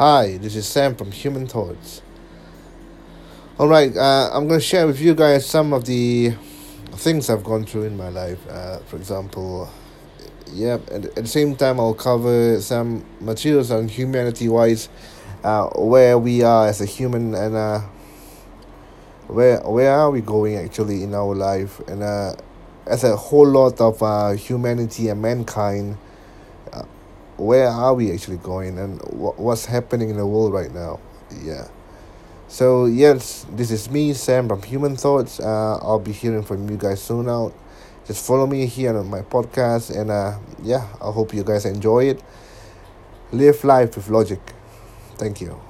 Hi, this is Sam from Human Thoughts. Alright, uh, I'm going to share with you guys some of the things I've gone through in my life. Uh, for example, yeah, at, at the same time, I'll cover some materials on humanity wise, uh, where we are as a human and uh, where where are we going actually in our life and uh, as a whole lot of uh, humanity and mankind uh, where are we actually going and wh- what's happening in the world right now? Yeah. So yes this is me sam from human thoughts. Uh, i'll be hearing from you guys soon out. Just follow me here on my podcast and uh, yeah i hope you guys enjoy it. Live life with logic. Thank you